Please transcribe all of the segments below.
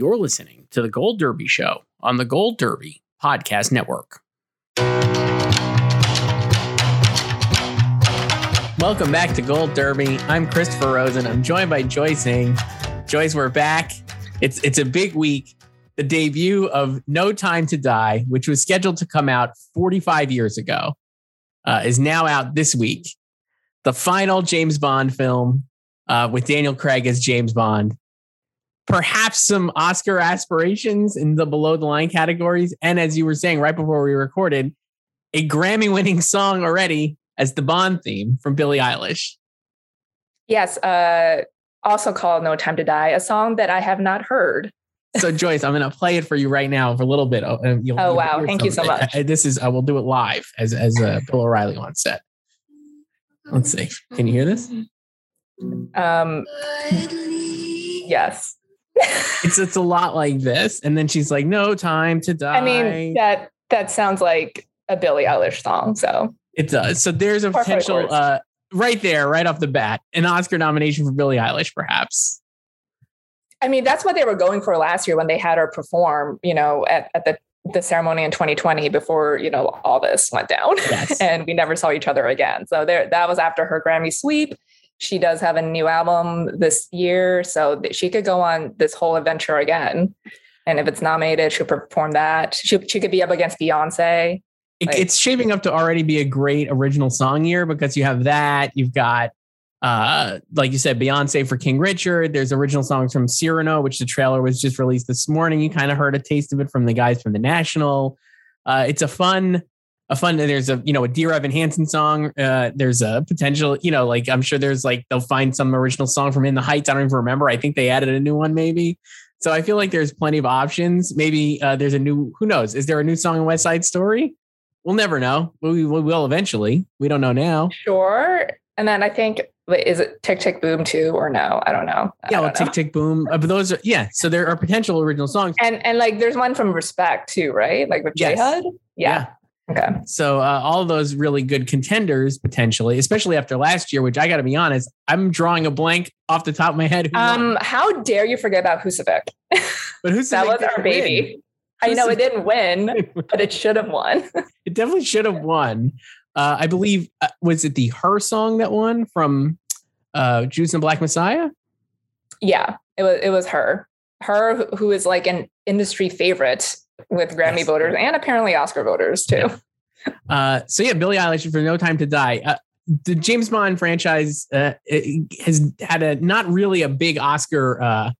You're listening to the Gold Derby Show on the Gold Derby Podcast Network. Welcome back to Gold Derby. I'm Christopher Rosen. I'm joined by Joyce Eng. Joyce, we're back. It's it's a big week. The debut of No Time to Die, which was scheduled to come out 45 years ago, uh, is now out this week. The final James Bond film uh, with Daniel Craig as James Bond perhaps some Oscar aspirations in the below the line categories. And as you were saying right before we recorded, a Grammy winning song already as the Bond theme from Billie Eilish. Yes, uh, also called No Time to Die, a song that I have not heard. so Joyce, I'm going to play it for you right now for a little bit. oh, you'll, oh wow! Thank you so much. This is I will do it live as as uh, Bill O'Reilly once said. Let's see. Can you hear this? Um. Yes it's it's a lot like this. And then she's like, "No time to die." I mean, that that sounds like a Billie Eilish song. So it does. So there's a potential uh, right there, right off the bat, an Oscar nomination for Billie Eilish, perhaps. I mean, that's what they were going for last year when they had her perform, you know, at, at the the ceremony in 2020 before you know all this went down yes. and we never saw each other again so there that was after her grammy sweep she does have a new album this year, so she could go on this whole adventure again. And if it's nominated, she'll perform that. She, she could be up against Beyonce. Like, it's shaping up to already be a great original song year because you have that. You've got, uh, like you said, Beyonce for King Richard. There's original songs from Cyrano, which the trailer was just released this morning. You kind of heard a taste of it from the guys from the National. Uh, it's a fun a fun there's a you know a dear evan hansen song uh there's a potential you know like i'm sure there's like they'll find some original song from in the heights i don't even remember i think they added a new one maybe. So i feel like there's plenty of options maybe uh there's a new who knows is there a new song in west side story? We'll never know we, we will eventually we don't know now. Sure and then i think is it tick tick boom too or no? I don't know. I yeah well tick tick boom uh, but those are yeah so there are potential original songs. And and like there's one from respect too right? Like with yes. j hud yeah. yeah. Okay. So uh, all those really good contenders potentially, especially after last year, which I got to be honest, I'm drawing a blank off the top of my head. um, how dare you forget about Husavik? But Husavik that was our baby. Win. I know it didn't win, but it should have won. it definitely should have won. Uh, I believe uh, was it the H.E.R. song that won from uh, Judas and Black Messiah? Yeah, it was. It was her. H.E.R. who is like an industry favorite with Grammy yes. voters and apparently Oscar voters too. Yeah. Uh, so yeah, Billie Eilish for No Time to Die. Uh, the James Bond franchise uh, has had a not really a big Oscar uh,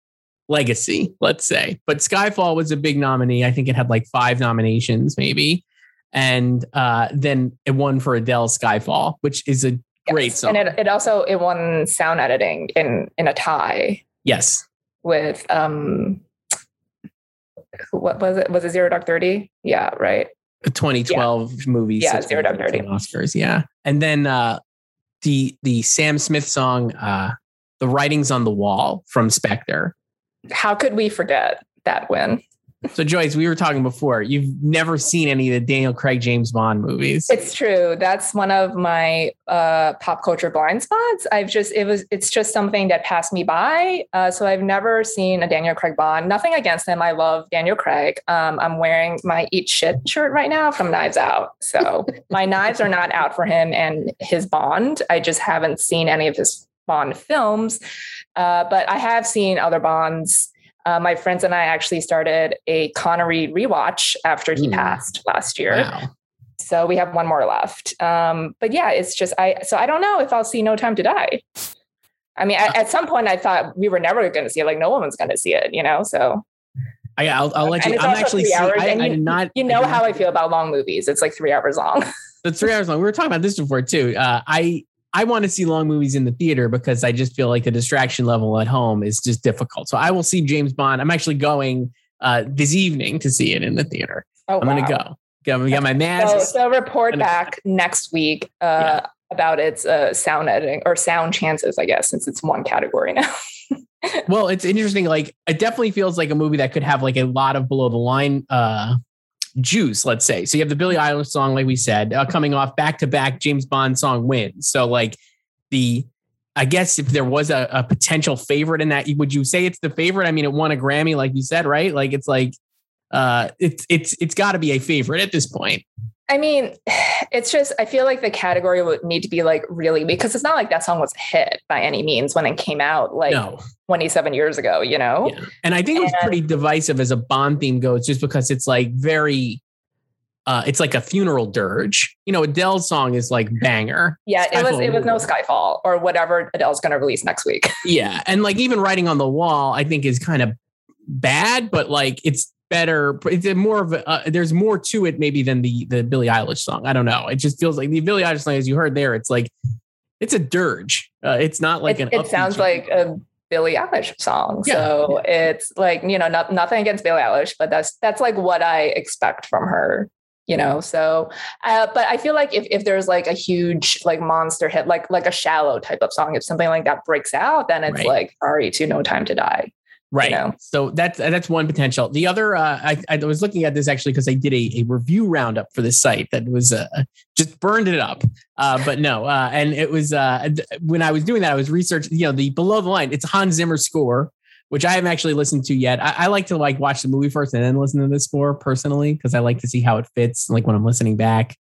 legacy, let's say, but Skyfall was a big nominee. I think it had like five nominations, maybe, and uh, then it won for Adele Skyfall, which is a great song. And it, it also it won sound editing in in a tie. Yes, with um what was it? Was it Zero Dark Thirty? Yeah, right. The 2012 yeah. movie. Yeah, Zero Dark Thirty. Oscars. Yeah, and then uh, the the Sam Smith song, uh, "The Writing's on the Wall" from Spectre. How could we forget that win? So Joyce, we were talking before. You've never seen any of the Daniel Craig James Bond movies. It's true. That's one of my uh, pop culture blind spots. I've just it was it's just something that passed me by. Uh, so I've never seen a Daniel Craig Bond. Nothing against him. I love Daniel Craig. Um, I'm wearing my Eat Shit shirt right now from Knives Out. So my knives are not out for him and his Bond. I just haven't seen any of his Bond films, uh, but I have seen other Bonds Uh, my friends and I actually started a Connery rewatch after he mm. passed last year. Wow. So we have one more left. Um, but yeah, it's just I. So I don't know if I'll see No Time to Die. I mean, at, at some point, I thought we were never going to see it. Like no one's going to see it, you know. So I, will I'll let you. I'm actually. See, I, I you, not. You know I how I feel about long movies. It's like three hours long. It's three hours long. We were talking about this before too. Uh, I I want to see long movies in the theater because I just feel like the distraction level at home is just difficult. So I will see James Bond. I'm actually going uh, this evening to see it in the theater. Oh, I'm wow. going to go. Got, got my mask. So, so report back next week uh, yeah. about its uh, sound editing or sound chances, I guess, since it's one category now. well, it's interesting. Like it definitely feels like a movie that could have like a lot of below the line uh, juice, let's say. So you have the Billie Eilish song, like we said, uh, coming off back to back James Bond song wins. So like the, I guess if there was a, a, potential favorite in that, would you say it's the favorite? I mean, it won a Grammy, like you said, right? Like it's like, uh, it's it's it's got to be a favorite at this point. I mean, it's just I feel like the category would need to be like really because it's not like that song was a hit by any means when it came out like no. 27 years ago, you know? Yeah. And I think and, it was pretty divisive as a Bond theme goes, just because it's like very uh, it's like a funeral dirge. You know, Adele's song is like banger. Yeah, Skyfall. it was it was no Skyfall or whatever Adele's going to release next week. yeah, and like even writing on the wall, I think is kind of bad, but like it's better. It's more of a, uh, there's more to it maybe than the the Billie Eilish song. I don't know. It just feels like the Billie Eilish song, as you heard there, it's like it's a dirge. Uh, it's not like it, an. It sounds song. like a Billie Eilish song. Yeah. So it's like you know, not, nothing against Billie Eilish, but that's that's like what I expect from her. You know, so uh, but I feel like if if there's like a huge like monster hit, like like a shallow type of song, if something like that breaks out, then it's right. like sorry to No Time to Die. Right. You know? So that's that's one potential. The other, uh, I, I was looking at this actually because I did a, a review roundup for this site that was uh, just burned it up. Uh, but no, uh, and it was uh, when I was doing that, I was researching. You know, the below the line. It's Hans Zimmer score, which I haven't actually listened to yet. I, I like to like watch the movie first and then listen to the score personally because I like to see how it fits. Like when I'm listening back.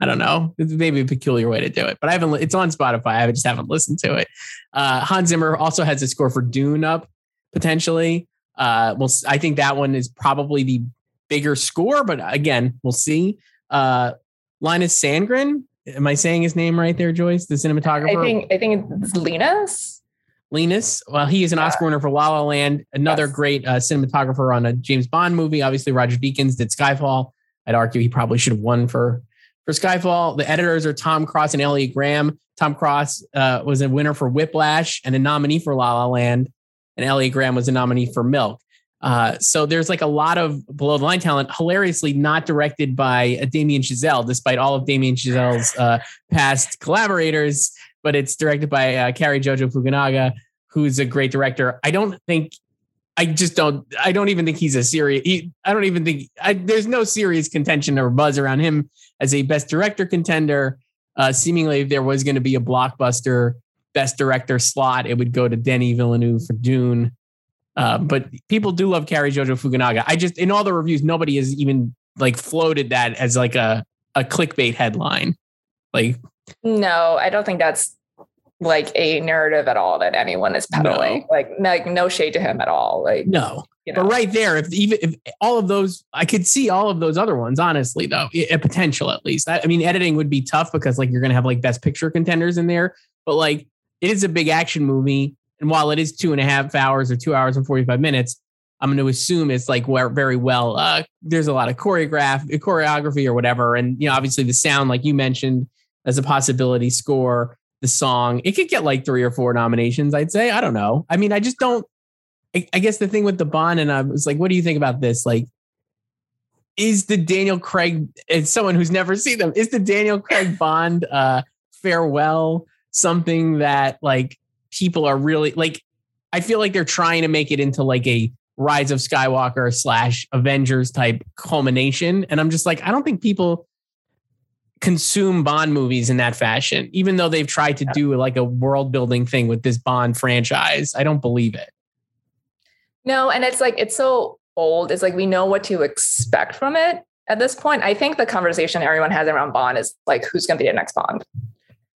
I don't know. It's maybe a peculiar way to do it, but I haven't. It's on Spotify. I just haven't listened to it. Uh, Hans Zimmer also has a score for Dune up potentially. Uh, well, I think that one is probably the bigger score, but again, we'll see. Uh, Linus Sandgren, am I saying his name right there, Joyce? The cinematographer. I think I think it's Linus. Linus. Well, he is an yeah. Oscar winner for La La Land, another yes. great uh, cinematographer on a James Bond movie. Obviously, Roger Deakins did Skyfall. I'd argue he probably should have won for for Skyfall. The editors are Tom Cross and Elliot Graham. Tom Cross uh, was a winner for Whiplash and a nominee for La La Land and Elliot Graham was a nominee for Milk. Uh, so there's like a lot of below the line talent, hilariously not directed by uh, Damien Chazelle, despite all of Damien Chazelle's uh, past collaborators, but it's directed by uh, Cary Joji Fukunaga, who's a great director. I don't think, I just don't, I don't even think he's a serious, he, I don't even think, I, there's no serious contention or buzz around him as a best director contender. Uh, seemingly, if there was going to be a blockbuster best director slot, it would go to Denis Villeneuve for Dune. Uh, but people do love Cary Joji Fukunaga. I just in all the reviews, nobody has even like floated that as like a a clickbait headline. Like, no, I don't think that's like a narrative at all that anyone is peddling. No. Like, like no shade to him at all. Like, no. You know. But right there, if even if all of those, I could see all of those other ones. Honestly, though, a potential at least. I, I mean, editing would be tough because like you're gonna have like best picture contenders in there. But like it is a big action movie. And while it is two and a half hours or two hours and 45 minutes, I'm going to assume it's like very well. Uh, there's a lot of choreograph, choreography or whatever. And, you know, obviously the sound, like you mentioned, as a possibility score, the song, it could get like three or four nominations, I'd say. I don't know. I mean, I just don't, I, I guess the thing with the Bond, and I was like, what do you think about this? Like, is the Daniel Craig, as someone who's never seen them, is the Daniel Craig Bond uh, farewell something that like people are really like I feel like they're trying to make it into like a Rise of Skywalker slash Avengers type culmination. And I'm just like, I don't think people consume Bond movies in that fashion, even though they've tried to do like a world building thing with this Bond franchise. I don't believe it. No, and it's like it's so old. It's like we know what to expect from it at this point. I think the conversation everyone has around Bond is like, who's going to be the next Bond?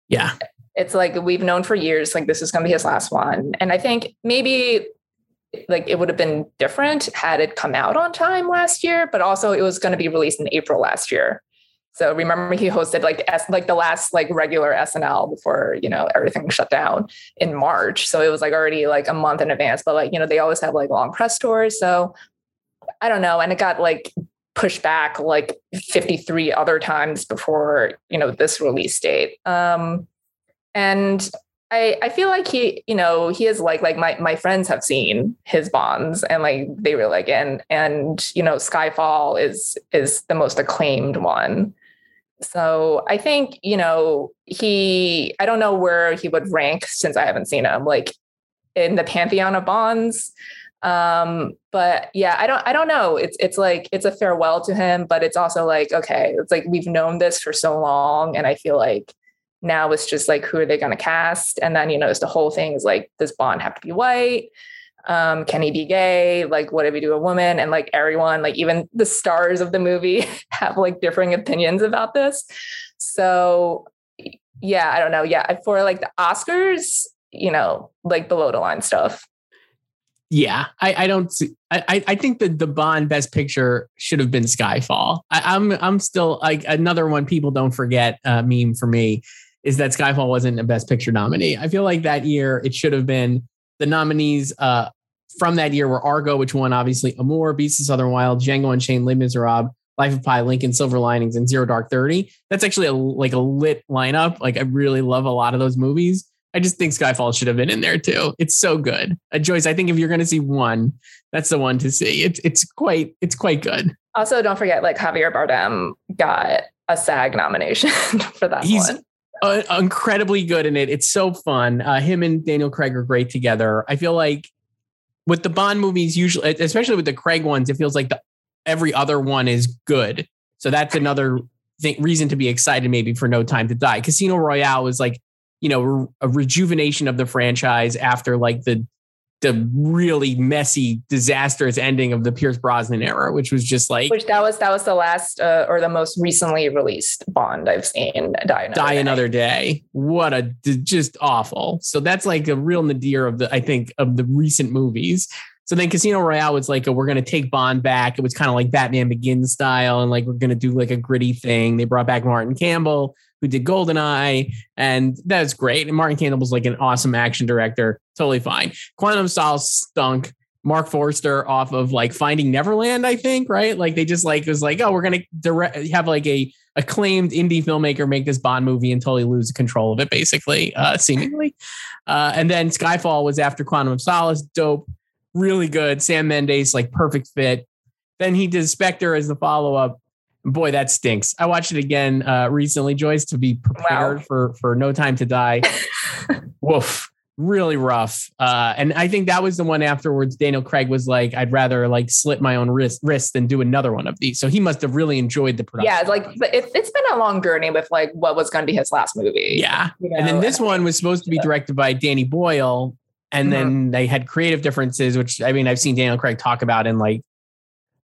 Yeah it's like we've known for years like this is going to be his last one and i think maybe like it would have been different had it come out on time last year, but also it was going to be released in April last year. So remember he hosted like S, like the last like regular SNL before, you know, everything shut down in March. So it was like already like a month in advance, but like, you know, they always have like long press tours. So I don't know. And it got like pushed back like 53 other times before, you know, this release date. Um and I, I feel like he, you know, he is like like my my friends have seen his bonds and like they were like and and you know Skyfall is is the most acclaimed one. So I think, you know, he I don't know where he would rank since I haven't seen him, like in the pantheon of bonds. Um, but yeah, I don't I don't know. It's it's like it's a farewell to him, but it's also like, okay, it's like we've known this for so long. And I feel like now it's just like, who are they going to cast? And then, you know, it's the whole thing is like, does Bond have to be white? Um, can he be gay? Like, what if we do a woman? And like everyone, like even the stars of the movie have like differing opinions about this. So yeah, I don't know. Yeah, for like the Oscars, you know, like below the line stuff. Yeah, I, I don't see. I, I think that the Bond Best Picture should have been Skyfall. I, am I'm, I'm still like another one. People don't forget uh, meme for me is that Skyfall wasn't a Best Picture nominee. I feel like that year it should have been the nominees uh, from that year were Argo, which won obviously Amour, Beast of Southern Wild, Django Unchained, Les Miserables, Life of Pi, Lincoln, Silver Linings, and Zero Dark Thirty. That's actually a, like a lit lineup. Like I really love a lot of those movies. I just think Skyfall should have been in there too. It's so good. Uh, Joyce, I think if you're going to see one, that's the one to see. It's it's quite it's quite good. Also, don't forget like Javier Bardem got a SAG nomination for that He's, one uh, incredibly good in it. It's so fun. Uh, him and Daniel Craig are great together. I feel like with the Bond movies, usually, especially with the Craig ones, it feels like the every other one is good. So that's another thing, reason to be excited, maybe for No Time to Die. Casino Royale was like, you know, a rejuvenation of the franchise after like the the really messy, disastrous ending of the Pierce Brosnan era, which was just like which that was that was the last uh, or the most recently released Bond I've seen. Die another Die day. another day. What a just awful. So that's like a real nadir of the I think of the recent movies. So then Casino Royale was like, a, we're going to take Bond back. It was kind of like Batman Begins style. And like, we're going to do like a gritty thing. They brought back Martin Campbell, who did Goldeneye. And that's great. And Martin Campbell was like an awesome action director. Totally fine. Quantum Solace stunk. Marc Forster off of like Finding Neverland, I think, right? Like they just like was like, oh, we're gonna direct have like a acclaimed indie filmmaker make this Bond movie and totally lose control of it, basically, uh, seemingly. Uh, and then Skyfall was after Quantum of Solace, dope really good. Sam Mendes, like perfect fit. Then he did Spectre as the follow up. Boy, that stinks. I watched it again uh, recently, Joyce, to be prepared wow. for for No Time to Die. Woof, really rough. Uh, and I think that was the one afterwards. Daniel Craig was like, "I'd rather like slit my own wrist, wrist than do another one of these." So he must have really enjoyed the production. Yeah, like it, has been a long journey with like what was going to be his last movie. Yeah, you know? and then this one was supposed to be directed by Danny Boyle, and mm-hmm. then they had creative differences, which I mean, I've seen Daniel Craig talk about in like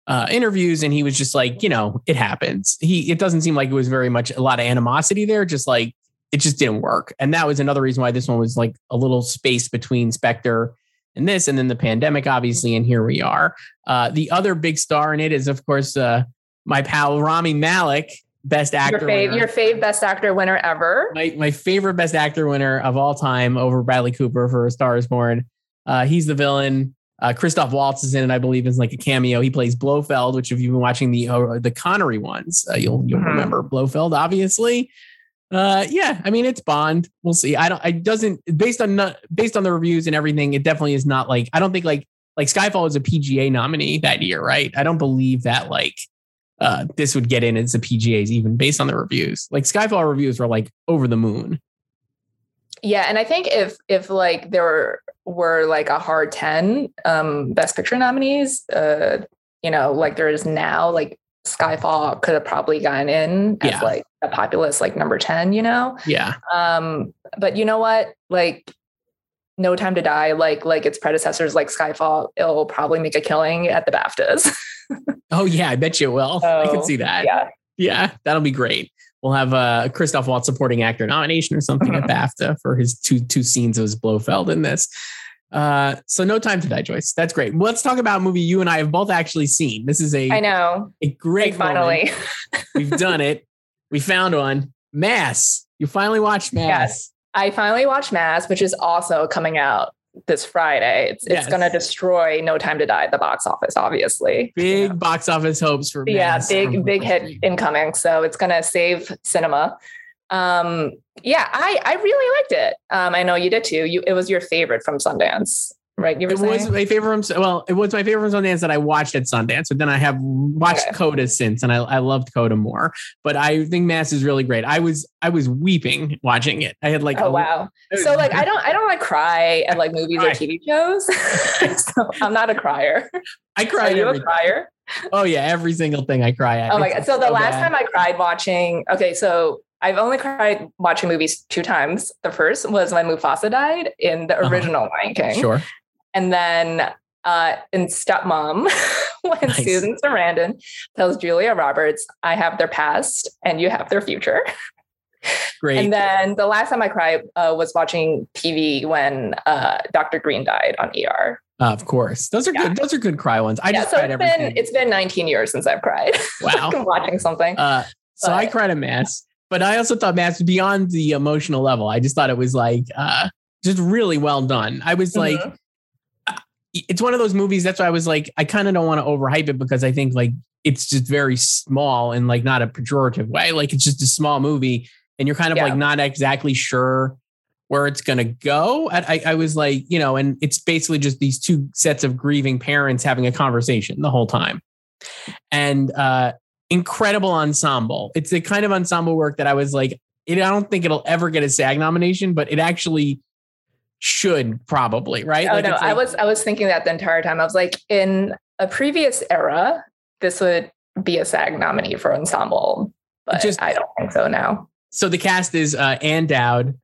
uh, interviews, and he was just like, you know, it happens. He it doesn't seem like it was very much a lot of animosity there, just like it just didn't work. And that was another reason why this one was like a little space between Spectre and this, and then the pandemic, obviously, and here we are. Uh, the other big star in it is, of course, uh, my pal Rami Malek, best actor. Your fave, your fave best actor winner ever. My my favorite best actor winner of all time over Bradley Cooper for A Star Is Born. Uh, he's the villain. Uh, Christoph Waltz is in it, I believe, is like a cameo. He plays Blofeld, which if you've been watching the uh, the Connery ones, uh, you'll you'll mm-hmm. remember Blofeld, obviously. Uh, yeah, I mean it's Bond. We'll see. I don't. It doesn't based on not based on the reviews and everything. It definitely is not like I don't think like like Skyfall is a PGA nominee that year, right? I don't believe that like uh, this would get in as the PGAs, even based on the reviews. Like Skyfall reviews were like over the moon. Yeah, and I think if if like there were were like a hard ten um, Best Picture nominees, uh, you know, like there is now, like Skyfall could have probably gotten in as yeah. like a populist like number ten. You know. Yeah. Um, but you know what? Like no Time to Die, like like its predecessors, like Skyfall, it'll probably make a killing at the BAFTAs. oh yeah, I bet you it will. So, I can see that. Yeah, yeah, that'll be great. We'll have a Christoph Waltz supporting actor nomination or something at BAFTA for his two two scenes of his Blofeld in this. Uh, so no time to die, Joyce. That's great. Well, let's talk about a movie you and I have both actually seen. This is a I know a great like, finally. We've done it. We found one. Mass. You finally watched Mass. Yes. I finally watched Mass, which is also coming out this Friday. It's yes. it's going to destroy No Time to Die at the box office, obviously. Big box office hopes for me. yeah, big big hit incoming. So it's going to save cinema. Um, yeah, I I really liked it. Um, I know you did too. You it was your favorite from Sundance right? it saying? was my favorite. From, well, it was my favorite from Sundance that I watched at Sundance, but then I have watched okay. Coda since, and I, I loved Coda more. But I think Mass is really great. I was I was weeping watching it. I had like oh a, wow. So like I don't I don't like cry at like movies or TV shows. so I'm not a crier. I cry. Are you a crier? Oh yeah, every single thing I cry at. Oh my god! So, so the last bad. time I cried watching, okay, so I've only cried watching movies two times. The first was when Mufasa died in the uh-huh. original uh-huh. Lion King. Sure. And then uh, in Stepmom, when nice. Susan Sarandon tells Julia Roberts, I have their past and you have their future. Great. And then the last time I cried uh, was watching TV when uh, Dr. Green died on ER. Of course, those are yeah. good. Those are good cry ones. I yeah, just so cried it's been it's been 19 years since I've cried. Wow, watching something. Uh, so but, I cried a Mass, but I also thought Mass beyond the emotional level. I just thought it was like uh, just really well done. I was mm-hmm. like, it's one of those movies. That's why I was like, I kind of don't want to overhype it because I think like it's just very small and like not a pejorative way. Like it's just a small movie, and you're kind of yeah. like not exactly sure where it's gonna go. I, I was like, you know, and it's basically just these two sets of grieving parents having a conversation the whole time, and uh, incredible ensemble. It's the kind of ensemble work that I was like, it, I don't think it'll ever get a SAG nomination, but it actually should probably, right? Oh like no, like, I was I was thinking that the entire time. I was like, in a previous era, this would be a SAG nominee for ensemble, but just, I don't think so now. So the cast is uh, Ann Dowd,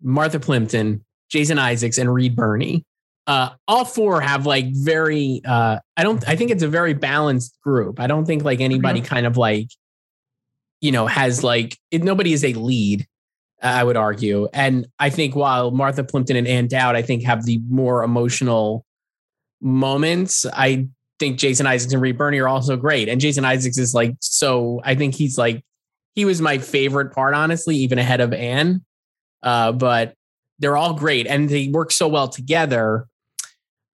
Martha Plimpton, Jason Isaacs, and Reed Birney. Uh, all four have like very. Uh, I don't. I think it's a very balanced group. I don't think like anybody mm-hmm. kind of like, you know, has like it, nobody is a lead. I would argue. And I think while Martha Plimpton and Ann Dowd, I think, have the more emotional moments, I think Jason Isaacs and Reed Birney are also great. And Jason Isaacs is like, so I think he's like, he was my favorite part, honestly, even ahead of Ann. Uh, but they're all great and they work so well together.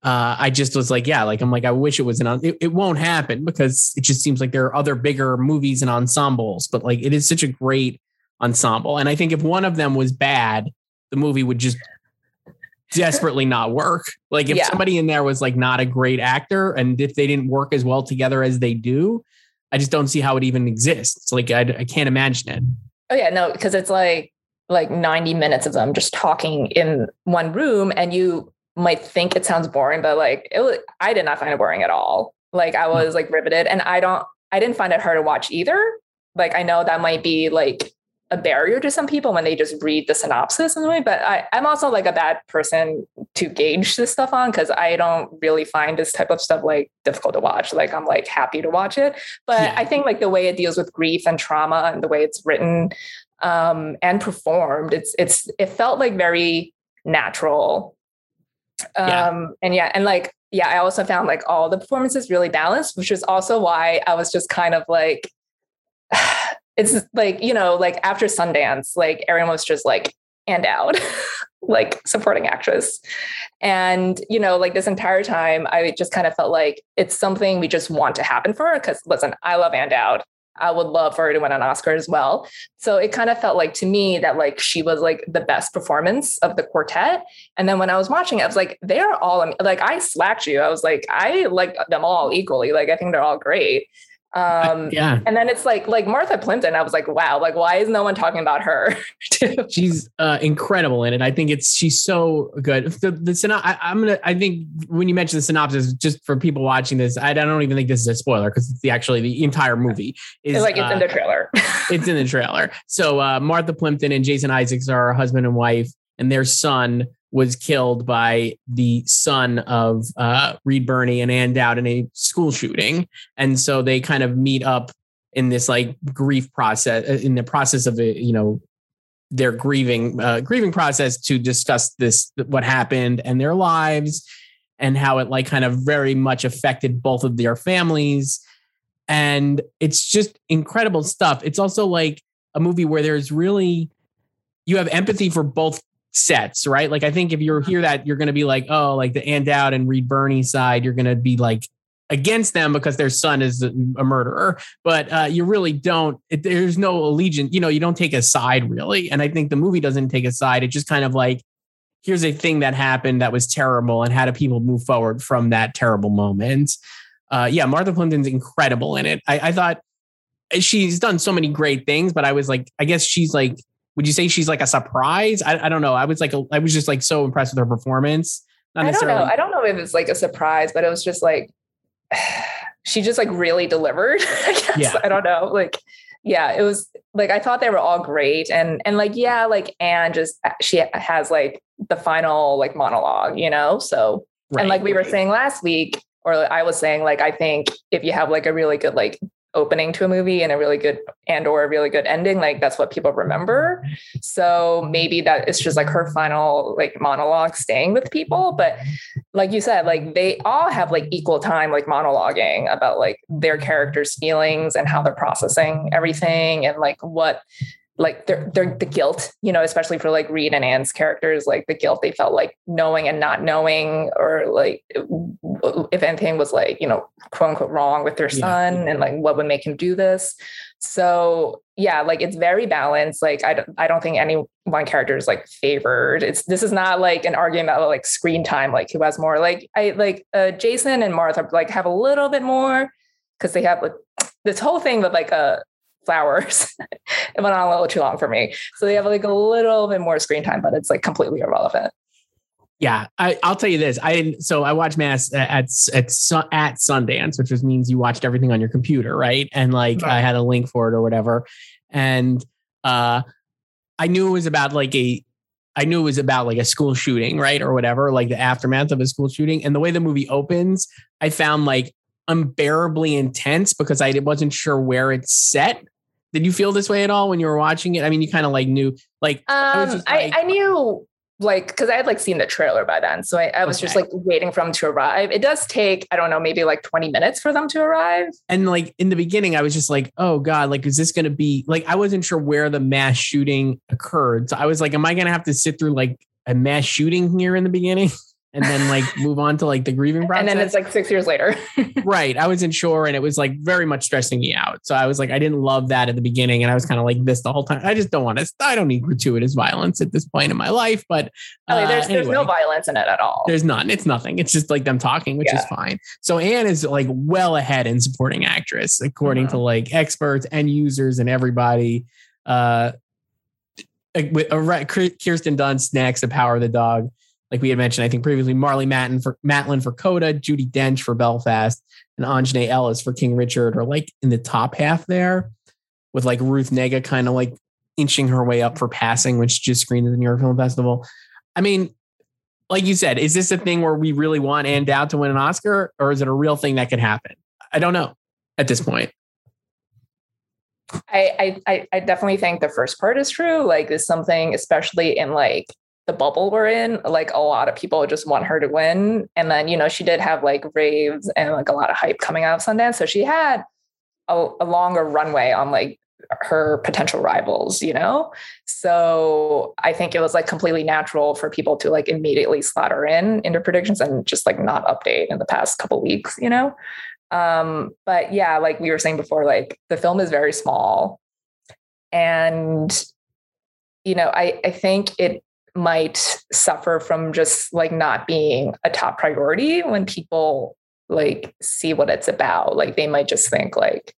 Uh, I just was like, yeah, like I'm like, I wish it was an, it, it won't happen because it just seems like there are other bigger movies and ensembles, but like it is such a great ensemble. And I think if one of them was bad, the movie would just desperately not work. Like if yeah. somebody in there was like not a great actor and if they didn't work as well together as they do, I just don't see how it even exists. Like I, I can't imagine it. Oh yeah, no, because it's like like 90 minutes of them just talking in one room and you might think it sounds boring, but like it was, I did not find it boring at all. Like I mm. was like riveted and I don't I didn't find it hard to watch either. Like I know that might be like a barrier to some people when they just read the synopsis in a way. But I, I'm also like a bad person to gauge this stuff on because I don't really find this type of stuff like difficult to watch. Like I'm like happy to watch it. But yeah. I think like the way it deals with grief and trauma and the way it's written um, and performed, it's it's it felt like very natural. Um, yeah. and yeah, and like yeah, I also found like all the performances really balanced, which is also why I was just kind of like it's like, you know, like after Sundance, like everyone was just like, Ann Dowd, like supporting actress. And, you know, like this entire time, I just kind of felt like it's something we just want to happen for her. Cause listen, I love Ann Dowd. I would love for her to win an Oscar as well. So it kind of felt like to me that like she was like the best performance of the quartet. And then when I was watching it, I was like, they're all like I slacked you. I was like, I like them all equally. Like I think they're all great. Um, yeah. And then it's like, like Martha Plimpton, I was like, wow, like, why is no one talking about her? she's uh, incredible in it. I think it's, she's so good. The, the I, am going to, I think when you mention the synopsis, just for people watching this, I, I don't even think this is a spoiler because it's the, actually the entire movie is it's like, it's uh, in the trailer. it's in the trailer. So uh, Martha Plimpton and Jason Isaacs are husband and wife and their son was killed by the son of uh, Reed Birney and Ann Dowd in a school shooting. And so they kind of meet up in this like grief process, uh, in the process of, it, you know, their grieving uh, grieving process to discuss this what happened and their lives and how it like kind of very much affected both of their families and it's just incredible stuff it's also like a movie where there's really you have empathy for both sets right? Like i think if you hear that you're going to be like oh like the Ann Dowd and Reed Birney side you're going to be like against them because their son is a murderer. But uh, you really don't it, there's no allegiance you know you don't take a side really. And i think the movie doesn't take a side. It just kind of like here's a thing that happened that was terrible and how do people move forward from that terrible moment? Uh, yeah martha plimpton's incredible in it. I, I thought she's done so many great things but i was like i guess she's like would you say she's like a surprise i, I don't know i was like a, i was just like so impressed with her performance Not I don't know. I don't know if it's like a surprise, but it was just like she just like really delivered. I guess yeah. I don't know. Like, yeah, it was like I thought they were all great, and and like yeah, like Ann just uh, she has like the final like monologue, you know. So right, and like we were saying last week, or I was saying like I think if you have like a really good like opening to a movie and a really good and or a really good ending like that's what people remember. So maybe that it's just like her final like monologue staying with people. But like you said like they all have like equal time like monologuing about like their characters feelings and how they're processing everything and like what like they're, they're the guilt, you know, especially for like Reed and Ann's characters, like the guilt they felt like knowing and not knowing, or like if anything was like, you know, quote unquote wrong with their son yeah. and like what would make him do this. So yeah, like it's very balanced. Like I don't, I don't think any one character is like favored. It's this is not like an argument about like screen time, like who has more. Like I like uh, Jason and Martha like have a little bit more because they have like this whole thing with like a flowers. it went on a little too long for me. So they have like a little bit more screen time, but it's like completely irrelevant. Yeah, I, will tell you this. I didn't. So I watched Mass at at at Sundance, which just means you watched everything on your computer, right? And like right. I had a link for it or whatever, and uh, I knew it was about like a. I knew it was about like a school shooting, right, or whatever, like the aftermath of a school shooting. And the way the movie opens, I found like unbearably intense because I wasn't sure where it's set. Did you feel this way at all when you were watching it? I mean, you kind of like knew, like, um, I, like, I, I, knew like because I had like seen the trailer by then, so I, I was okay. just like waiting for them to arrive. It does take I don't know maybe like twenty minutes for them to arrive. And like in the beginning, I was just like, oh god, like is this going to be like I wasn't sure where the mass shooting occurred, so I was like, am I going to have to sit through like a mass shooting here in the beginning? and then like move on to like the grieving process. And then it's like six years later. right. I wasn't sure. And it was like very much stressing me out. So I was like, I didn't love that at the beginning. And I was kind of like this the whole time. I just don't want to, I don't need gratuitous violence at this point in my life. But uh, there's, anyway, there's no violence in it at all. There's none. It's nothing. It's just like them talking, which yeah. is fine. So Ann is like well ahead in supporting actress, according mm-hmm. to like experts and users and everybody. Uh, with, uh, Kirsten Dunst next, The Power of the Dog like we had mentioned, I think previously, Marlee Matlin for Matlin for Coda, Judi Dench for Belfast, and Aunjanue Ellis for King Richard are like in the top half there, with like Ruth Negga kind of like inching her way up for passing, which just screened at the New York Film Festival. I mean, like you said, is this a thing where we really want Ann Dowd to win an Oscar, or is it a real thing that could happen? I don't know at this point. I, I I definitely think the first part is true. Like, is something, especially in like the bubble we're in, like a lot of people just want her to win. And then, you know, she did have like raves and like a lot of hype coming out of Sundance. So she had a, a longer runway on like her potential rivals, you know? So I think it was like completely natural for people to like immediately slot her in into predictions and just like not update in the past couple weeks, you know? Um, but yeah, like we were saying before, like the film is very small. And you know, I, I think it might suffer from just like not being a top priority when people like see what it's about. Like they might just think like,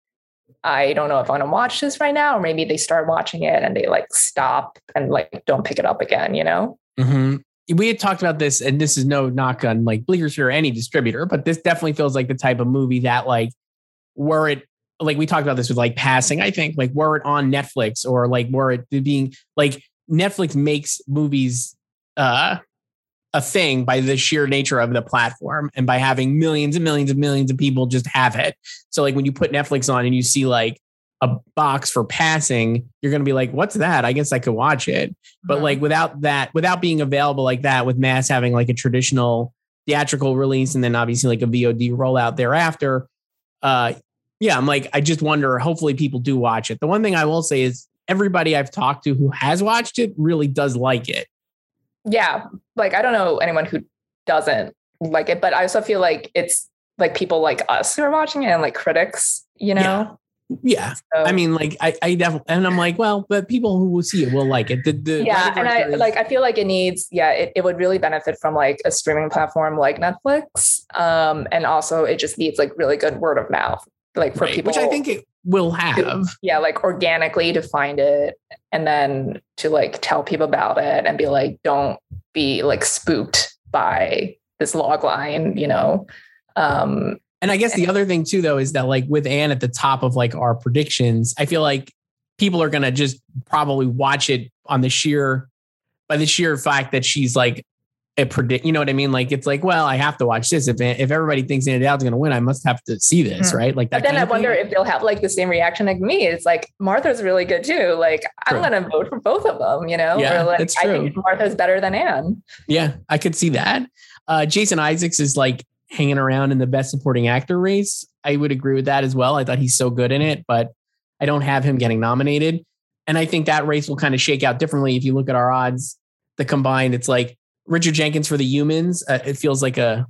I don't know if I want to watch this right now, or maybe they start watching it and they like stop and like don't pick it up again, you know? Mm-hmm. We had talked about this, and this is no knock on like Bleecker's or any distributor, but this definitely feels like the type of movie that like were it like we talked about this with like passing, I think, like were it on Netflix or like were it being like Netflix makes movies uh, a thing by the sheer nature of the platform and by having millions and millions and millions of people just have it. So like when you put Netflix on and you see like a box for passing, you're going to be like, what's that? I guess I could watch it. But mm-hmm. like without that, without being available like that, with Mass having like a traditional theatrical release and then obviously like a VOD rollout thereafter, uh, yeah, I'm like, I just wonder, hopefully people do watch it. The one thing I will say is everybody I've talked to who has watched it really does like it. Yeah. Like, I don't know anyone who doesn't like it, but I also feel like it's like people like us who are watching it and like critics, you know? Yeah. Yeah, so, I mean, like I, I definitely, and I'm like, well, but people who will see it will like it. The, the yeah, and I like, I feel like it needs, yeah, it, it would really benefit from like a streaming platform like Netflix, um, and also it just needs like really good word of mouth, like for right, people, which I think it will have, to, yeah, like organically to find it, and then to like tell people about it and be like, don't be like spooked by this log line, you know. Um, and I guess the other thing too, though, is that like with Ann at the top of like our predictions, I feel like people are gonna just probably watch it on the sheer by the sheer fact that she's like a predict. You know what I mean? Like it's like, well, I have to watch this. If if everybody thinks Anna Dowd's gonna win, I must have to see this, mm-hmm. right? Like that. But then I wonder thing. if they'll have like the same reaction like me. It's like Martha's really good too. Like true. I'm gonna vote for both of them. You know? Yeah, or like. I think Martha's better than Ann. Yeah, I could see that. Uh, Jason Isaacs is like hanging around in the best supporting actor race. I would agree with that as well. I thought he's so good in it, but I don't have him getting nominated. And I think that race will kind of shake out differently if you look at our odds. The combined, it's like Richard Jenkins for the humans. Uh, it feels like a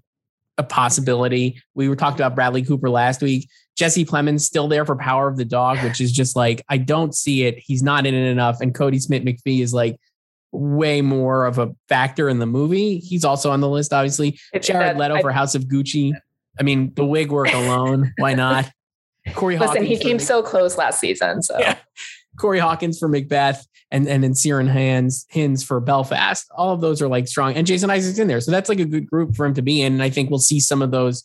a possibility. We were talking about Bradley Cooper last week. Jesse Plemons still there for Power of the Dog, which is just like I don't see it. He's not in it enough. And Kodi Smit-McPhee is like way more of a factor in the movie. He's also on the list, obviously. It's Jared Leto I, for House of Gucci. I mean, the wig work alone. why not? Corey Listen, Hawkins he came so close last season. So yeah. Corey Hawkins for Macbeth and and then Ciarán Hinds Hinds for Belfast. All of those are like strong. And Jason Isaacs in there. So that's like a good group for him to be in. And I think we'll see some of those.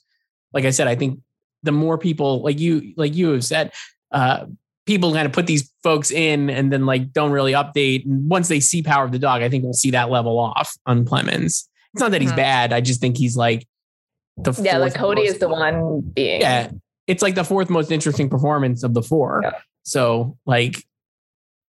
Like I said, I think the more people like you, like you have said, uh, people kind of put these folks in and then like don't really update. And once they see Power of the Dog, I think we'll see that level off on Plemons. It's not that he's mm-hmm. bad. I just think he's like the yeah, like most, is the one being yeah. It's like the fourth most interesting performance of the four. Yeah. So like,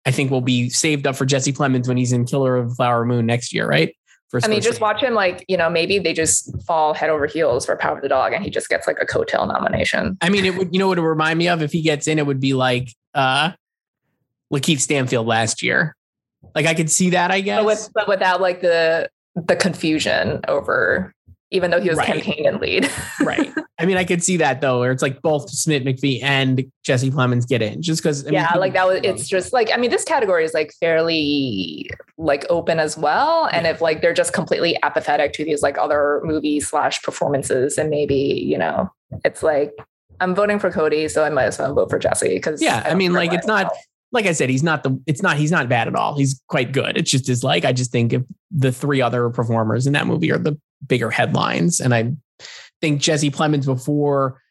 I think we'll be saved up for Jesse Plemons when he's in Killer of Flower Moon next year, right? For I mean, just watch him like, you know, maybe they just fall head over heels for Power of the Dog and he just gets like a coattail nomination. I mean, it would, you know what it would remind me of if he gets in, it would be like uh Lakeith Stanfield last year. Like I could see that, I guess. But, with, but without like the the confusion over even though he was right. campaign and lead. right. I mean, I could see that though, where it's like both Smit-McPhee and Jesse Plemons get in just because. Yeah, mean, like that was, it's just like, I mean, this category is like fairly like open as well. And yeah. if like they're just completely apathetic to these like other movies slash performances, and maybe, you know, it's like, I'm voting for Kodi, so I might as well vote for Jesse because yeah, I, I mean, like it's not like I said, he's not the it's not he's not bad at all. He's quite good. It's just his like I just think if the three other performers in that movie are the bigger headlines. And I think Jesse Plemons before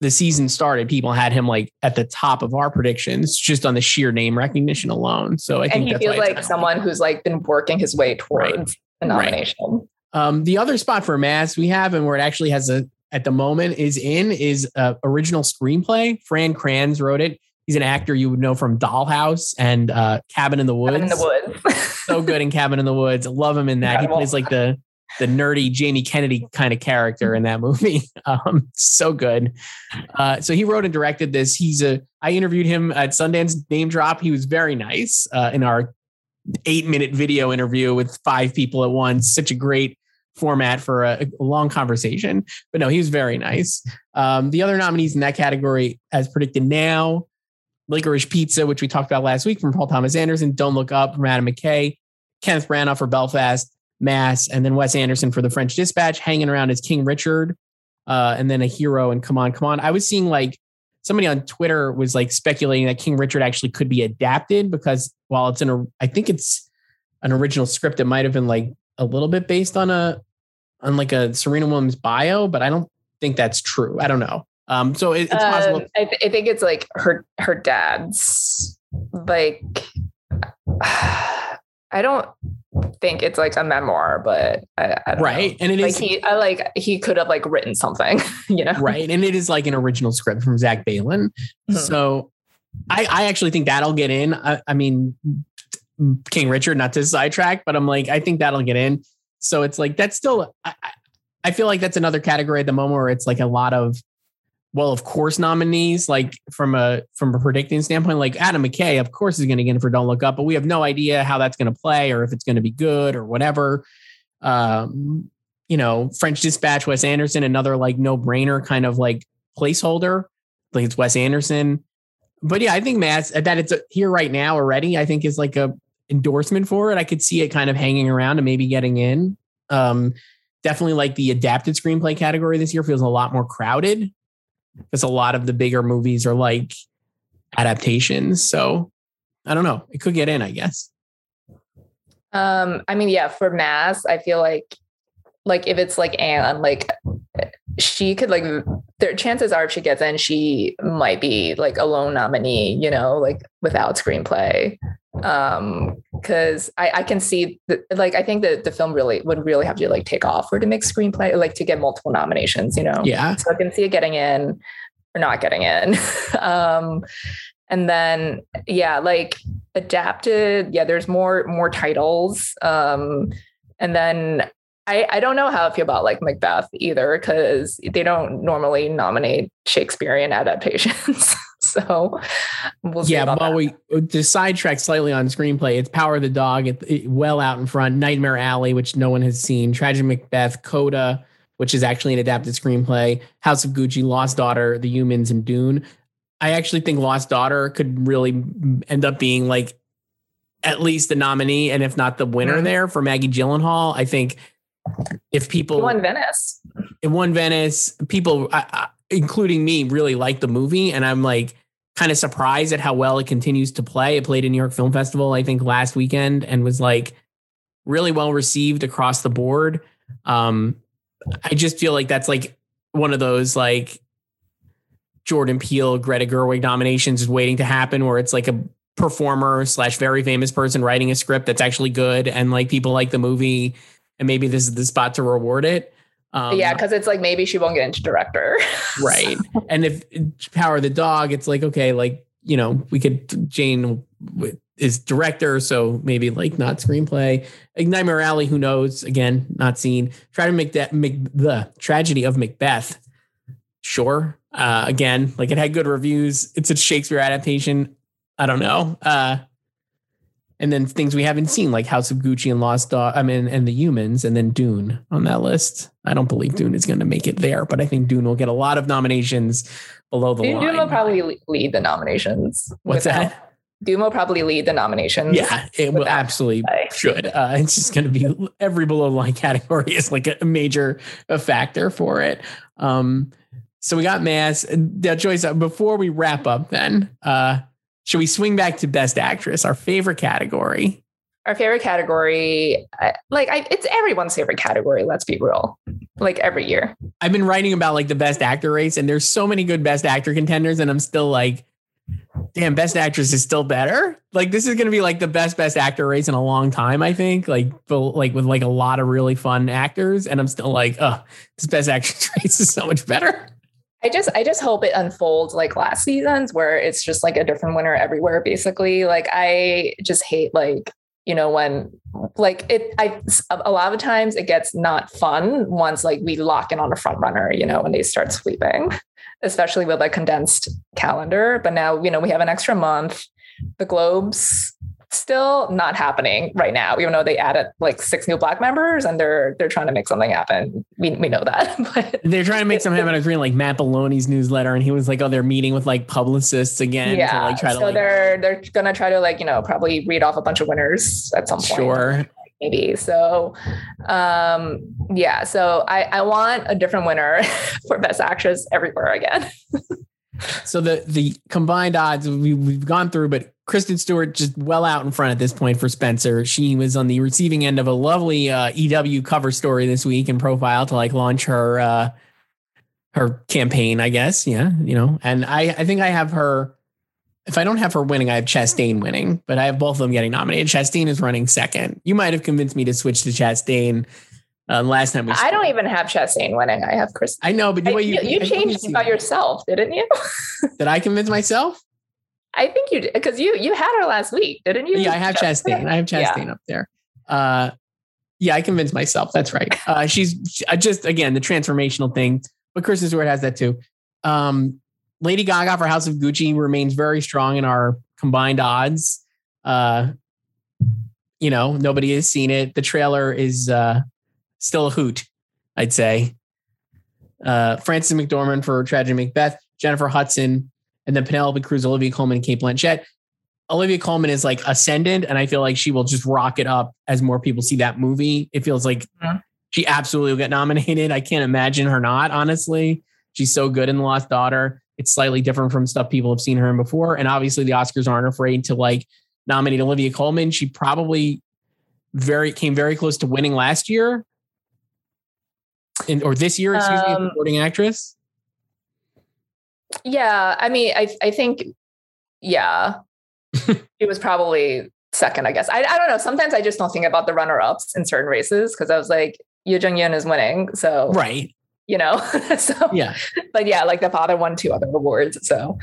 the season started, people had him like at the top of our predictions just on the sheer name recognition alone. So I think and he feels like someone who's like been working his way towards right. a nomination. Right. Um, the other spot for Mass we have and where it actually has a at the moment is in is uh, original screenplay. Fran Kranz wrote it. He's an actor you would know from Dollhouse and uh, Cabin in the Woods. Cabin in the Woods. so good in Cabin in the Woods. Love him in that. Incredible. He plays like the the nerdy Jamie Kennedy kind of character in that movie. Um, so good. Uh, so he wrote and directed this. He's a. I interviewed him at Sundance Name Drop. He was very nice uh, in our eight minute video interview with five people at once. Such a great format for a, a long conversation. But no, he was very nice. Um, the other nominees in that category, as predicted now, Licorice Pizza, which we talked about last week from Paul Thomas Anderson, Don't Look Up from Adam McKay, Kenneth Branagh for Belfast, Mass, and then Wes Anderson for the French Dispatch, hanging around as King Richard, uh, and then a hero and Come On, Come On. I was seeing like somebody on Twitter was like speculating that King Richard actually could be adapted because while it's in a, I think it's an original script, it might have been like a little bit based on a, on like a Serena Williams bio, but I don't think that's true. I don't know. Um, so it, it's possible. Uh, I, th- I think it's like her her dad's like. I don't think it's like a memoir, but I, I right. Know. And it like is he, I like he could have like written something, you know? Right. And it is like an original script from Zach Baylin. Mm-hmm. So I, I actually think that'll get in. I, I mean, King Richard, not to sidetrack, but I'm like, I think that'll get in. So it's like that's still. I, I feel like that's another category at the moment where it's like a lot of, well, of course, nominees. Like from a from a predicting standpoint, like Adam McKay, of course, is going to get in for Don't Look Up, but we have no idea how that's going to play or if it's going to be good or whatever. Um, you know, French Dispatch, Wes Anderson, another like no brainer kind of like placeholder. Like it's Wes Anderson. But yeah, I think Matt that it's here right now already. I think is like a endorsement for it. I could see it kind of hanging around and maybe getting in. Um, definitely like the adapted screenplay category this year feels a lot more crowded because a lot of the bigger movies are like adaptations. So I don't know. It could get in, I guess. Um, I mean, yeah, for mass, I feel like like if it's like Ann, like she could like their chances are if she gets in, she might be like a lone nominee, you know, like without screenplay. Um, because I, I can see that like I think that the film really would really have to like take off or to make screenplay, like to get multiple nominations, you know. Yeah. So I can see it getting in or not getting in. um and then yeah, like adapted, yeah, there's more more titles. Um and then I, I don't know how I feel about like Macbeth either because they don't normally nominate Shakespearean adaptations. so we'll yeah, well, that. we uh, to sidetrack slightly on screenplay. It's Power of the Dog, it, it, well out in front. Nightmare Alley, which no one has seen. Tragic Macbeth, Coda, which is actually an adapted screenplay. House of Gucci, Lost Daughter, The Humans, and Dune. I actually think Lost Daughter could really end up being like at least the nominee, and if not the winner mm-hmm. there for Maggie Gyllenhaal. I think if people won Venice, it won Venice. People, I, I, including me, really like the movie, and I'm like kind of surprised at how well it continues to play. It played in New York Film Festival, I think, last weekend, and was like really well received across the board. Um, I just feel like that's like one of those like Jordan Peele, Greta Gerwig nominations is waiting to happen, where it's like a performer slash very famous person writing a script that's actually good, and like people like the movie and maybe this is the spot to reward it. Um, yeah, because it's like maybe she won't get into director. right. And if Power the Dog, it's like, okay, like, you know, we could, Jane is director, so maybe like not screenplay. Ignite Nightmare Alley, who knows? Again, not seen. Try to make that, make the tragedy of Macbeth. Sure. Uh, again, like it had good reviews. It's a Shakespeare adaptation. I don't know. Uh, and then things we haven't seen like House of Gucci and Lost Dog. I mean, and the Humans, and then Dune on that list. I don't believe Dune is going to make it there, but I think Dune will get a lot of nominations below the Dune, line. Dune will probably lead the nominations. What's without, that? Dune will probably lead the nominations. Yeah, it will absolutely play. should. Uh, it's just going to be every below the line category is like a major a factor for it. Um, so we got Mass. Now, Joyce, before we wrap up, then. Uh, should we swing back to Best Actress, our favorite category? Our favorite category, like I, it's everyone's favorite category. Let's be real, like every year. I've been writing about like the Best Actor race, and there's so many good Best Actor contenders, and I'm still like, damn, Best Actress is still better. Like this is going to be like the best Best Actor race in a long time. I think, like, like with like a lot of really fun actors, and I'm still like, oh, this Best Actress race is so much better. I just I just hope it unfolds like last season's where it's just like a different winner everywhere basically. Like I just hate like you know when like it I a lot of times it gets not fun once like we lock in on a front runner, you know, when they start sweeping, especially with a condensed calendar, but now you know we have an extra month. The Globes still not happening right now, even though they added like six new black members and they're they're trying to make something happen. We, we know that. But they're trying to make something happen. I was reading like Matt Belloni's newsletter and he was like, oh, they're meeting with like publicists again. Yeah. To, like, try so to, like, they're they're gonna try to like, you know, probably read off a bunch of winners at some point. Sure. Maybe. So um yeah, so I, I want a different winner for best actress everywhere again. so the the combined odds we, we've gone through, but Kristen Stewart just well out in front at this point for Spencer. She was on the receiving end of a lovely uh, EW cover story this week and profile to like launch her uh, her campaign, I guess. Yeah, you know, and I I think I have her. If I don't have her winning, I have Chastain winning, but I have both of them getting nominated. Chastain is running second. You might have convinced me to switch to Chastain uh, last time we. I don't even have Chastain winning. I have Chris. I know, but I, you, you, you changed by yourself, didn't you? Did I convince myself? I think you did because you you had her last week, didn't you? Yeah, I have Chastain. I have Chastain yeah. up there. Uh, yeah, I convinced myself. That's right. Uh, she's I just again the transformational thing, but Kristen Stewart has that too. Um, Lady Gaga for House of Gucci remains very strong in our combined odds. Uh, you know, nobody has seen it. The trailer is uh, still a hoot, I'd say. Uh, Frances McDormand for Tragedy Macbeth, Jennifer Hudson, and then Penelope Cruz, Olivia Colman, and Cate Blanchett. Olivia Colman is like ascendant, and I feel like she will just rock it up as more people see that movie. It feels like mm-hmm. she absolutely will get nominated. I can't imagine her not, honestly. She's so good in The Lost Daughter. It's slightly different from stuff people have seen her in before. And obviously the Oscars aren't afraid to like nominate Olivia Colman. She probably very came very close to winning last year. In, or this year, excuse um, me, supporting actress. Yeah, I mean, I I think, yeah, it was probably second. I guess I I don't know. Sometimes I just don't think about the runner ups in certain races because I was like, Yuh-jung Youn is winning, so right, you know. so yeah, but yeah, like the father won two other awards, so.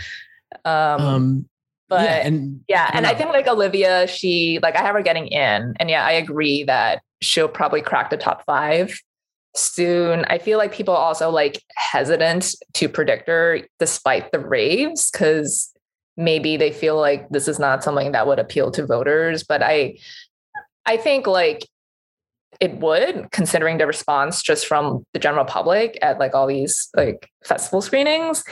Um, um but yeah, and, yeah, and I, I think like Olivia, she like I have her getting in, and yeah, I agree that she'll probably crack the top five soon. I feel like people also like hesitant to predict her despite the raves because maybe they feel like this is not something that would appeal to voters. But I I think like it would considering the response just from the general public at like all these like festival screenings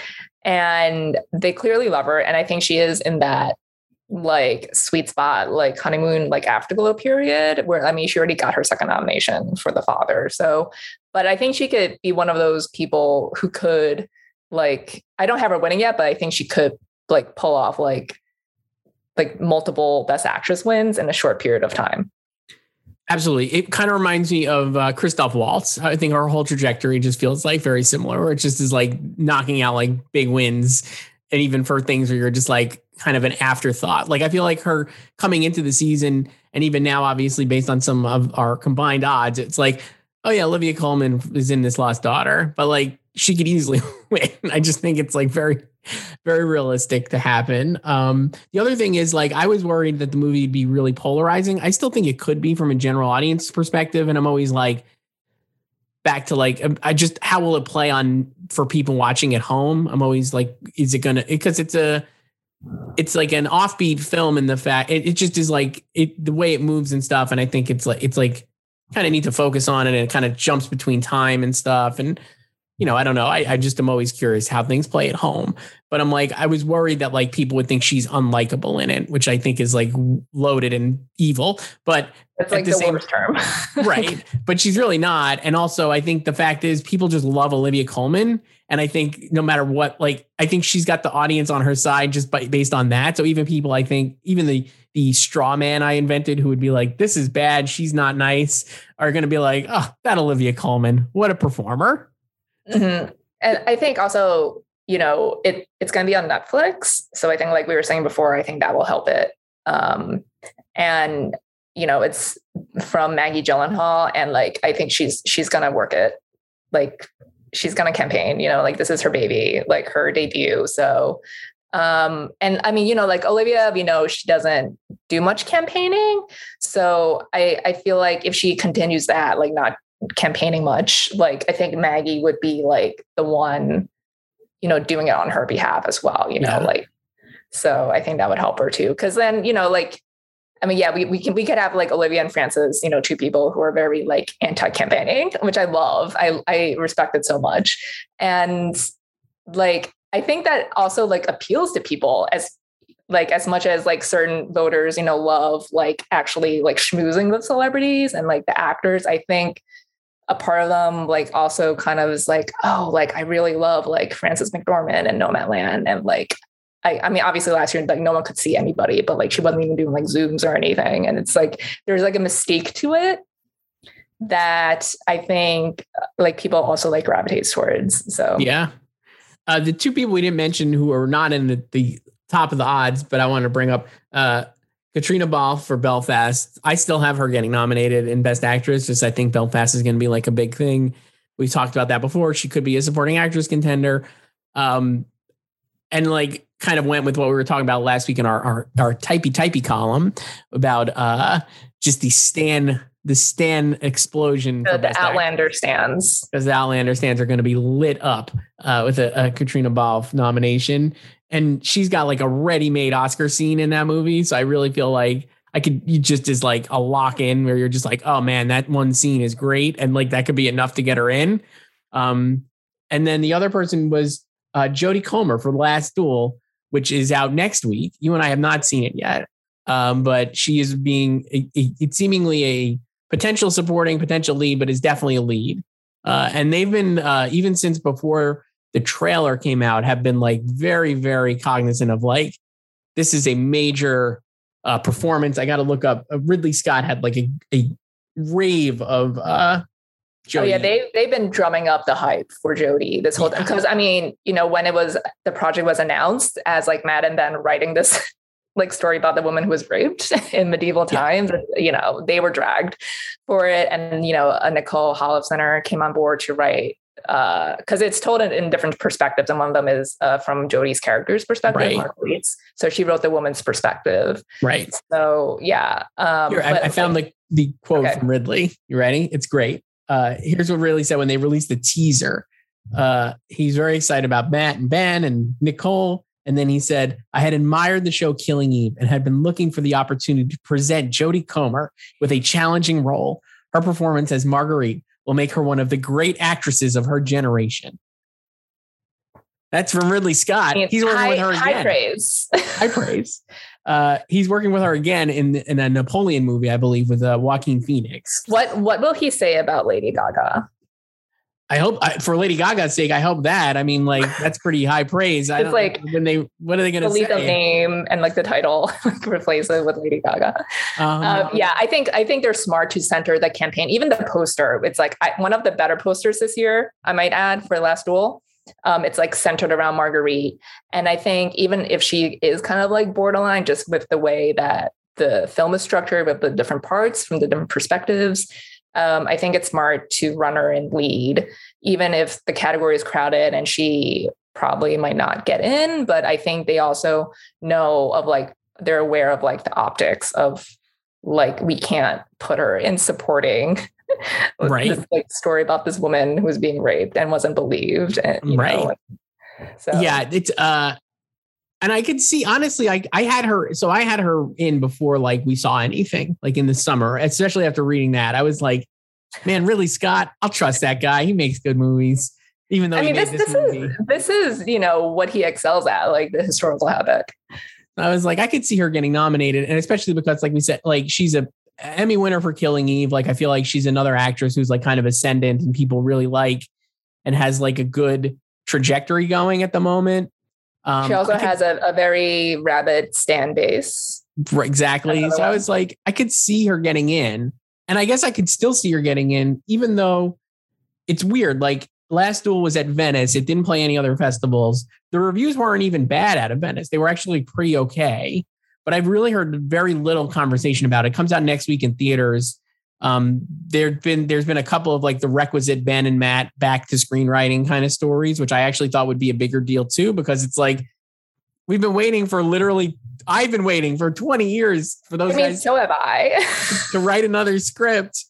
and they clearly love her and i think she is in that like sweet spot like honeymoon like afterglow period where i mean she already got her second nomination for the father so but i think she could be one of those people who could like i don't have her winning yet but i think she could like pull off like like multiple best actress wins in a short period of time Absolutely. It kind of reminds me of uh, Christoph Waltz. I think our whole trajectory just feels like very similar, where it just is like knocking out like big wins. And even for things where you're just like kind of an afterthought. Like I feel like her coming into the season and even now, obviously, based on some of our combined odds, it's like, oh yeah, Olivia Colman is in this Lost Daughter, but like she could easily win. I just think it's like very very realistic to happen. Um, the other thing is like I was worried that the movie would be really polarizing. I still think it could be from a general audience perspective, and I'm always like back to like um, I just how will it play on for people watching at home? I'm always like, is it gonna because it's a it's like an offbeat film in the fact it, it just is like it the way it moves and stuff, and I think it's like it's like kind of need to focus on it and it kind of jumps between time and stuff and you know, I don't know. I, I just am always curious how things play at home. But I'm like, I was worried that like people would think she's unlikable in it, which I think is like loaded and evil. But it's like the, the same, worst term. right. But she's really not. And also, I think the fact is people just love Olivia Colman. And I think no matter what, like, I think she's got the audience on her side just by, based on that. So even people, I think, even the the straw man I invented who would be like, this is bad, she's not nice, are going to be like, oh, that Olivia Colman, what a performer. Mm-hmm. And I think also, you know, it it's going to be on Netflix. So I think, like we were saying before, I think that will help it. Um, and you know, it's from Maggie Gyllenhaal, and like I think she's she's going to work it. Like she's going to campaign. You know, like this is her baby, like her debut. So um and i mean you know like olivia we know she doesn't do much campaigning so i i feel like if she continues that like not campaigning much, like I think Maggie would be like the one, you know, doing it on her behalf as well, you know, yeah. like so I think that would help her too. Cause then, you know, like I mean, yeah, we, we can we could have like Olivia and Frances, you know, two people who are very like anti-campaigning, which I love. I I respect it so much. And like I think that also like appeals to people as like as much as like certain voters, you know, love like actually like schmoozing with celebrities and like the actors. I think a part of them like also kind of is like, oh, like I really love like Frances McDormand and Nomadland. And like, I, I mean, obviously last year, like no one could see anybody, but like she wasn't even doing like Zooms or anything. And it's like, there's like a mystique to it that I think like people also like gravitates towards. So, yeah. Uh, the two people we didn't mention who are not in the, the top of the odds, but I want to bring up uh, Caitríona Balfe for Belfast. I still have her getting nominated in Best Actress. Just I think Belfast is going to be like a big thing. We've talked about that before. She could be a supporting actress contender. Um, and like kind of went with what we were talking about last week in our our, our typey typey column about uh just the Stan the Stan explosion. The, the Outlander stans. Because the Outlander stans are going to be lit up uh, with a, a Caitriona Balfe nomination. And she's got like a ready made Oscar scene in that movie. So I really feel like I could, you just is like a lock in where you're just like, oh man, that one scene is great. And like that could be enough to get her in. Um, and then the other person was uh, Jodie Comer for Last Duel, which is out next week. You and I have not seen it yet. Um, but she is being it's seemingly a potential supporting, potential lead, but is definitely a lead. Uh, and they've been uh, even since before the trailer came out, have been like very, very cognizant of like this is a major uh, performance. I got to look up. Uh, Ridley Scott had like a, a rave of. uh Jodie. Oh yeah, they they've been drumming up the hype for Jodie this whole time because I mean, you know, when it was the project was announced as like Matt and Ben writing this like story about the woman who was raped in medieval times. Yeah. You know, they were dragged for it, and you know, a Nicole Holofcener came on board to write because uh, it's told in, in, different perspectives, and one of them is uh, from Jodie's character's perspective, right. Marguerite's. So she wrote the woman's perspective. Right. So yeah. Um, Here, I, I, found like, the the quote okay. from Ridley. You ready? It's great. Uh, here's what Ridley said when they released the teaser. Uh, he's very excited about Matt and Ben and Nicole and then he said, I had admired the show Killing Eve and had been looking for the opportunity to present Jodie Comer with a challenging role. Her performance as Marguerite will make her one of the great actresses of her generation. That's from Ridley Scott. He's working high, with her again. High praise. high praise. Uh, he's working with her again in in a Napoleon movie, I believe, with uh, Joaquin Phoenix. What What will he say about Lady Gaga? I hope for Lady Gaga's sake, I hope that. I mean, like that's pretty high praise. I it's like when they what are they going to say? The name and like the title, like replace it with Lady Gaga. Um, um, yeah, I think I think they're smart to center the campaign. Even the poster, it's like I, one of the better posters this year. I might add for Last Duel. Um, it's like centered around Marguerite, and I think even if she is kind of like borderline, just with the way that the film is structured, with the different parts from the different perspectives um, I think it's smart to run her in lead, even if the category is crowded and she probably might not get in. But I think they also know of like, they're aware of like the optics of like, we can't put her in supporting right. this like story about this woman who was being raped and wasn't believed. And, right. Know, so yeah, it's, uh, and I could see honestly, I I had her so I had her in before like we saw anything like in the summer, especially after reading that. I was like, man, really, Scott, I'll trust that guy. He makes good movies. Even though I mean, this, this, this is this is you know what he excels at, like the historical havoc. I was like, I could see her getting nominated, and especially because, like we said, like she's a Emmy winner for Killing Eve. Like I feel like she's another actress who's like kind of ascendant and people really like, and has like a good trajectory going at the moment. Um, she also could, has a, a, very rabid stan base. Exactly. So one. I was like, I could see her getting in. And I guess I could still see her getting in, even though it's weird. Like Last Duel was at Venice. It didn't play any other festivals. The reviews weren't even bad out of Venice. They were actually pretty okay. But I've really heard very little conversation about it. it comes out next week in theaters. Um, there've been there's been a couple of like the requisite Ben and Matt back to screenwriting kind of stories, which I actually thought would be a bigger deal too, because it's like we've been waiting for literally I've been waiting for 20 years for those I mean, guys. So have I to write another script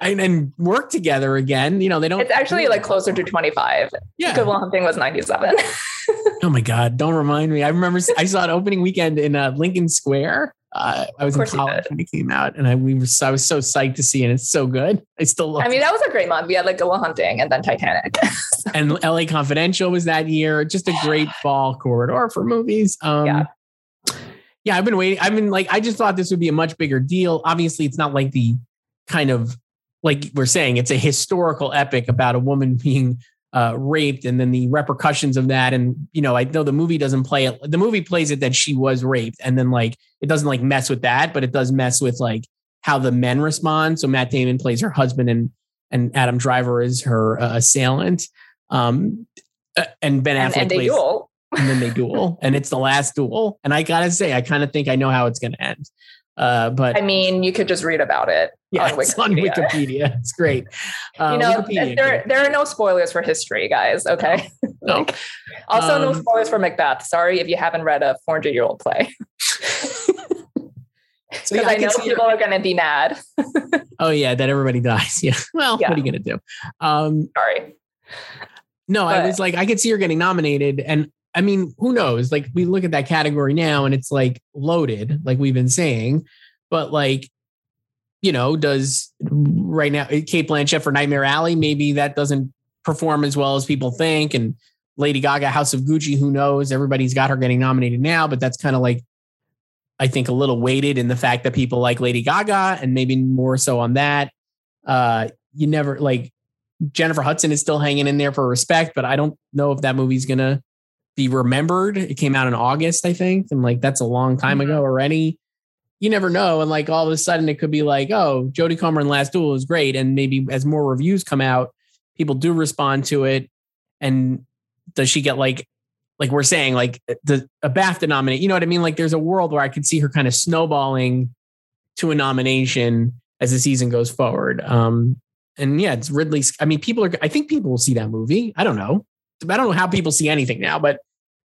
and, and, work together again. You know, they don't. It's actually like closer to 25. Yeah. Good Will Hunting was 97. oh my God. Don't remind me. I remember I saw it opening weekend in uh, Lincoln Square. Uh, I was in college when it came out, and I we were I was so psyched to see it. It's so good. I still love. I mean, it. that was a great month. We had like Will Hunting and then Titanic, and L.A. Confidential was that year. Just a great fall corridor for movies. Um, yeah. Yeah, I've been waiting. I've been like, I just thought this would be a much bigger deal. Obviously, it's not like the kind of like we're saying, it's a historical epic about a woman being uh, raped and then the repercussions of that. And, you know, I know the movie doesn't play it. The movie plays it that she was raped. And then like, it doesn't like mess with that, but it does mess with like how the men respond. So Matt Damon plays her husband and, and Adam Driver is her uh, assailant. Um, uh, and Ben Affleck and, and plays, duel. and then they duel and it's the last duel. And I gotta say, I kind of think I know how it's going to end. Uh, but I mean, you could just read about it. Yeah, on Wikipedia. on Wikipedia. It's great. Uh, you know, there there are no spoilers for history, guys. Okay. no. Like, also, um, no spoilers for Macbeth. Sorry if you haven't read a 400 year old play. So, yeah, I, I know people are going to be mad. oh yeah, that everybody dies. Yeah. Well, yeah. what are you going to do? Um, Sorry. No, but, I was like, I could see her getting nominated, and I mean, who knows? Like, we look at that category now, and it's like loaded, like we've been saying. But like, you know, does right now Cate Blanchett for Nightmare Alley? Maybe that doesn't perform as well as people think, and Lady Gaga, House of Gucci, who knows? Everybody's got her getting nominated now, but that's kind of like I think a little weighted in the fact that people like Lady Gaga and maybe more so on that. Uh, you never like Jennifer Hudson is still hanging in there for respect, but I don't know if that movie's gonna be remembered. It came out in August, I think, and like that's a long time mm-hmm. ago already. You never know, and like all of a sudden it could be like, oh, Jodie Comer in Last Duel is great, and maybe as more reviews come out, people do respond to it, and does she get like like we're saying, like the a BAFTA nominate. You know what I mean? Like there's a world where I could see her kind of snowballing to a nomination as the season goes forward. Um, and yeah, it's Ridley. I mean, people are. I think people will see that movie. I don't know. I don't know how people see anything now, but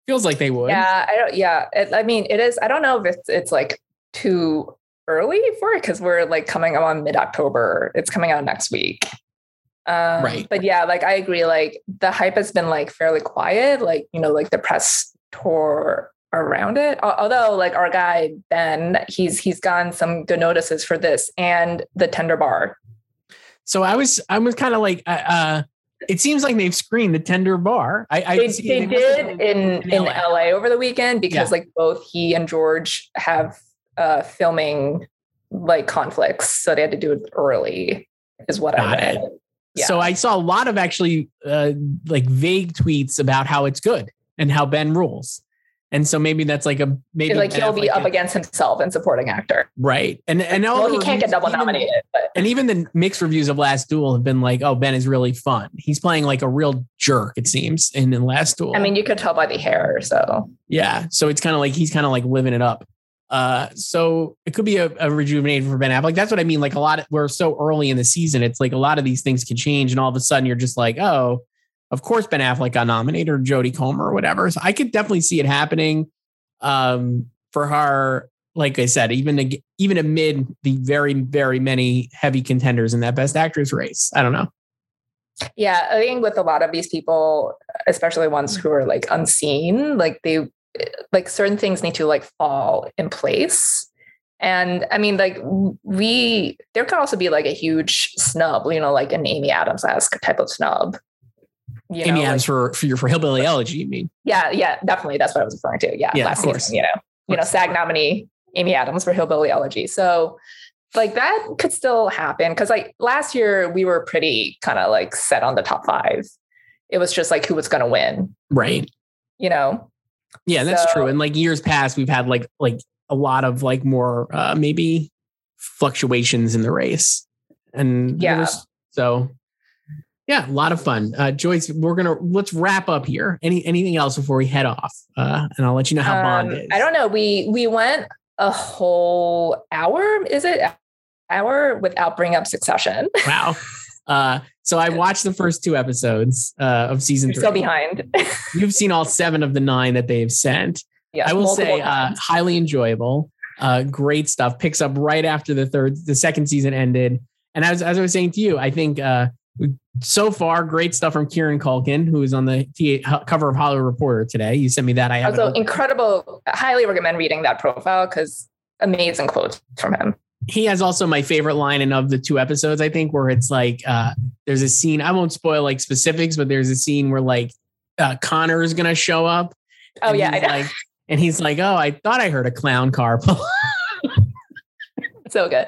feels like they would. Yeah, I don't. Yeah, it, I mean, it is. I don't know if it's it's like too early for it because we're like coming on mid October. It's coming out next week. Um, right. But yeah, like I agree. Like the hype has been like fairly quiet. Like you know, like the press tour around it. Although like our guy Ben, he's he's gotten some good notices for this and the Tender Bar. So I was I was kind of like uh, uh, it seems like they've screened the Tender Bar. I, I they, they did in in, in LA. LA. over the weekend because yeah. like both he and George have uh filming like conflicts, so they had to do it early. Is what Got I read. It. So I saw a lot of actually uh, like vague tweets about how it's good and how Ben rules. And so maybe that's like a maybe like he'll be like up a, against himself and supporting actor, right? And and all well, he can't get double nominated. And even the mixed reviews of Last Duel have been like, "Oh, Ben is really fun. He's playing like a real jerk." It seems in the Last Duel. I mean, you could tell by the hair. So yeah, so it's kind of like he's kind of like living it up. Uh, so it could be a, a rejuvenation for Ben Affleck. That's what I mean. Like a lot, of, we're so early in the season. It's like a lot of these things can change, and all of a sudden you're just like, oh, of course Ben Affleck got nominated or Jodie Comer or whatever. So I could definitely see it happening. Um, for her, like I said, even even amid the very very many heavy contenders in that Best Actress race. I don't know. Yeah, I think with a lot of these people, especially ones who are like unseen, like they like certain things need to like fall in place and I mean, like we, there could also be like a huge snub, you know, like an Amy Adams esque type of snub. You Amy know, Adams like, for for your for Hillbilly Elegy, you mean? Yeah, yeah, definitely. That's what I was referring to. Yeah, yeah last of course. Season, you know, you know, SAG nominee Amy Adams for Hillbilly Elegy. So, like that could still happen because like last year we were pretty kind of like set on the top five. It was just like who was going to win, right? You know, yeah, that's so, true. And like years past, we've had like like a lot of like more uh maybe fluctuations in the race. And yeah, was, so yeah, a lot of fun. Uh Joyce, we're gonna let's wrap up here. Any anything else before we head off? Uh and I'll let you know how um, Bond is. I don't know. We we went a whole hour, is it? Hour without bringing up succession. Wow. Uh, so I watched the first two episodes uh, of season You're three. So behind. You've seen all seven of the nine that they've sent. Yeah, I will say, uh, highly enjoyable. Uh, great stuff. Picks up right after the third, the second season ended. And as, as I was saying to you, I think uh, so far, great stuff from Kieran Culkin, who is on the T- cover of Hollywood Reporter today. You sent me that. I have also incredible. Highly recommend reading that profile because amazing quotes from him he has also my favorite line in of the two episodes, I think, where it's like uh, there's a scene. I won't spoil like specifics, but there's a scene where like uh, Connor is gonna show up. Oh yeah, like, and he's like, "Oh, I thought I heard a clown car." So good.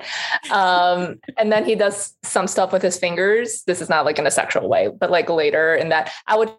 Um, and then he does some stuff with his fingers. This is not like in a sexual way, but like later in that, I would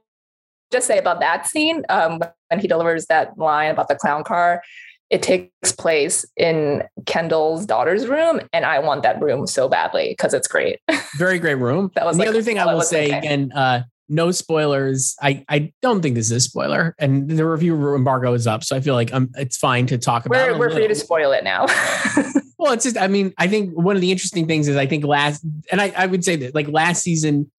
just say about that scene um, when he delivers that line about the clown car it takes place in Kendall's daughter's room, and I want that room so badly because it's great. Very great room. that was like, the other thing I will say again. Uh, no spoilers. I, I don't think this is a spoiler, and the review embargo is up, so I feel like um, it's fine to talk about. We're, we're free to spoil it now. well, it's just. I mean, I think one of the interesting things is I think last, and I, I would say that like last season,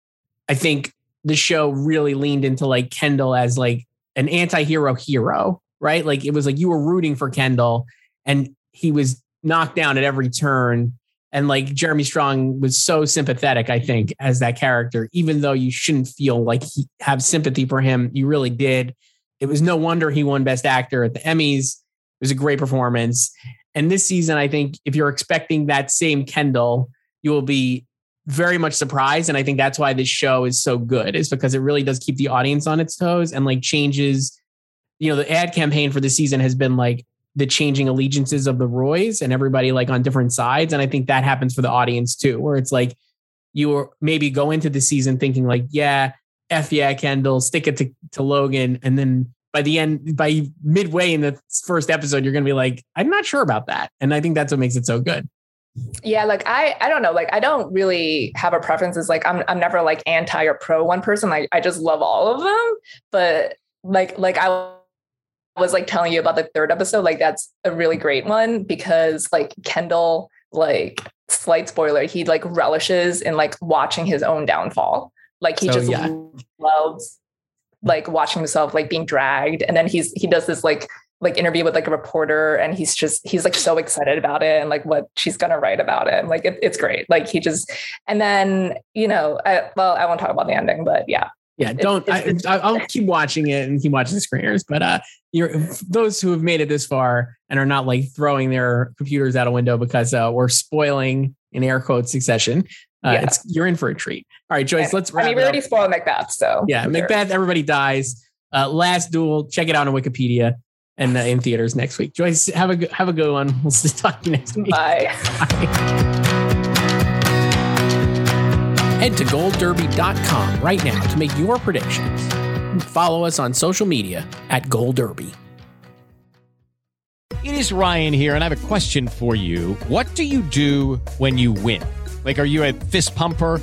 I think the show really leaned into like Kendall as like an anti-hero hero, right? Like it was like you were rooting for Kendall and he was knocked down at every turn. And like Jeremy Strong was so sympathetic, I think, as that character, even though you shouldn't feel like he have sympathy for him, you really did. It was no wonder he won Best Actor at the Emmys. It was a great performance. And this season, I think if you're expecting that same Kendall, you will be very much surprised. And I think that's why this show is so good, is because it really does keep the audience on its toes and like changes. You know, the ad campaign for the season has been like the changing allegiances of the Roys and everybody like on different sides. And I think that happens for the audience too, where it's like you maybe go into the season thinking like, yeah, F yeah, Kendall, stick it to, to Logan. And then by the end, by midway in the first episode, you're going to be like, I'm not sure about that. And I think that's what makes it so good. Yeah, like I I don't know, like I don't really have a preference. It's like I'm I'm never like anti or pro one person. Like I just love all of them. But like like I was like telling you about the third episode, like that's a really great one because like Kendall, like slight spoiler, he like relishes in like watching his own downfall. Like he so, just yeah. loves like watching himself like being dragged. And then he's he does this like like interview with like a reporter and he's just he's like so excited about it and like what she's gonna write about it. like it, it's great. Like he just and then you know I, well I won't talk about the ending, but yeah. Yeah, don't. It's, I, will keep watching it and keep watching the screeners. But uh, you're those who have made it this far and are not like throwing their computers out a window because uh, we're spoiling in air quotes succession. Uh, yeah. it's you're in for a treat. All right, Joyce, let's. I mean, we already spoiled Macbeth, so yeah, Macbeth. Sure. Everybody dies. Uh, last duel. Check it out on Wikipedia and uh, in theaters next week. Joyce, have a have a good one. We'll talk to you next week. Bye. Bye. Head to goldderby.com right now to make your predictions. Follow us on social media at Gold Derby. It is Ryan here, and I have a question for you. What do you do when you win? Like, are you a fist pumper?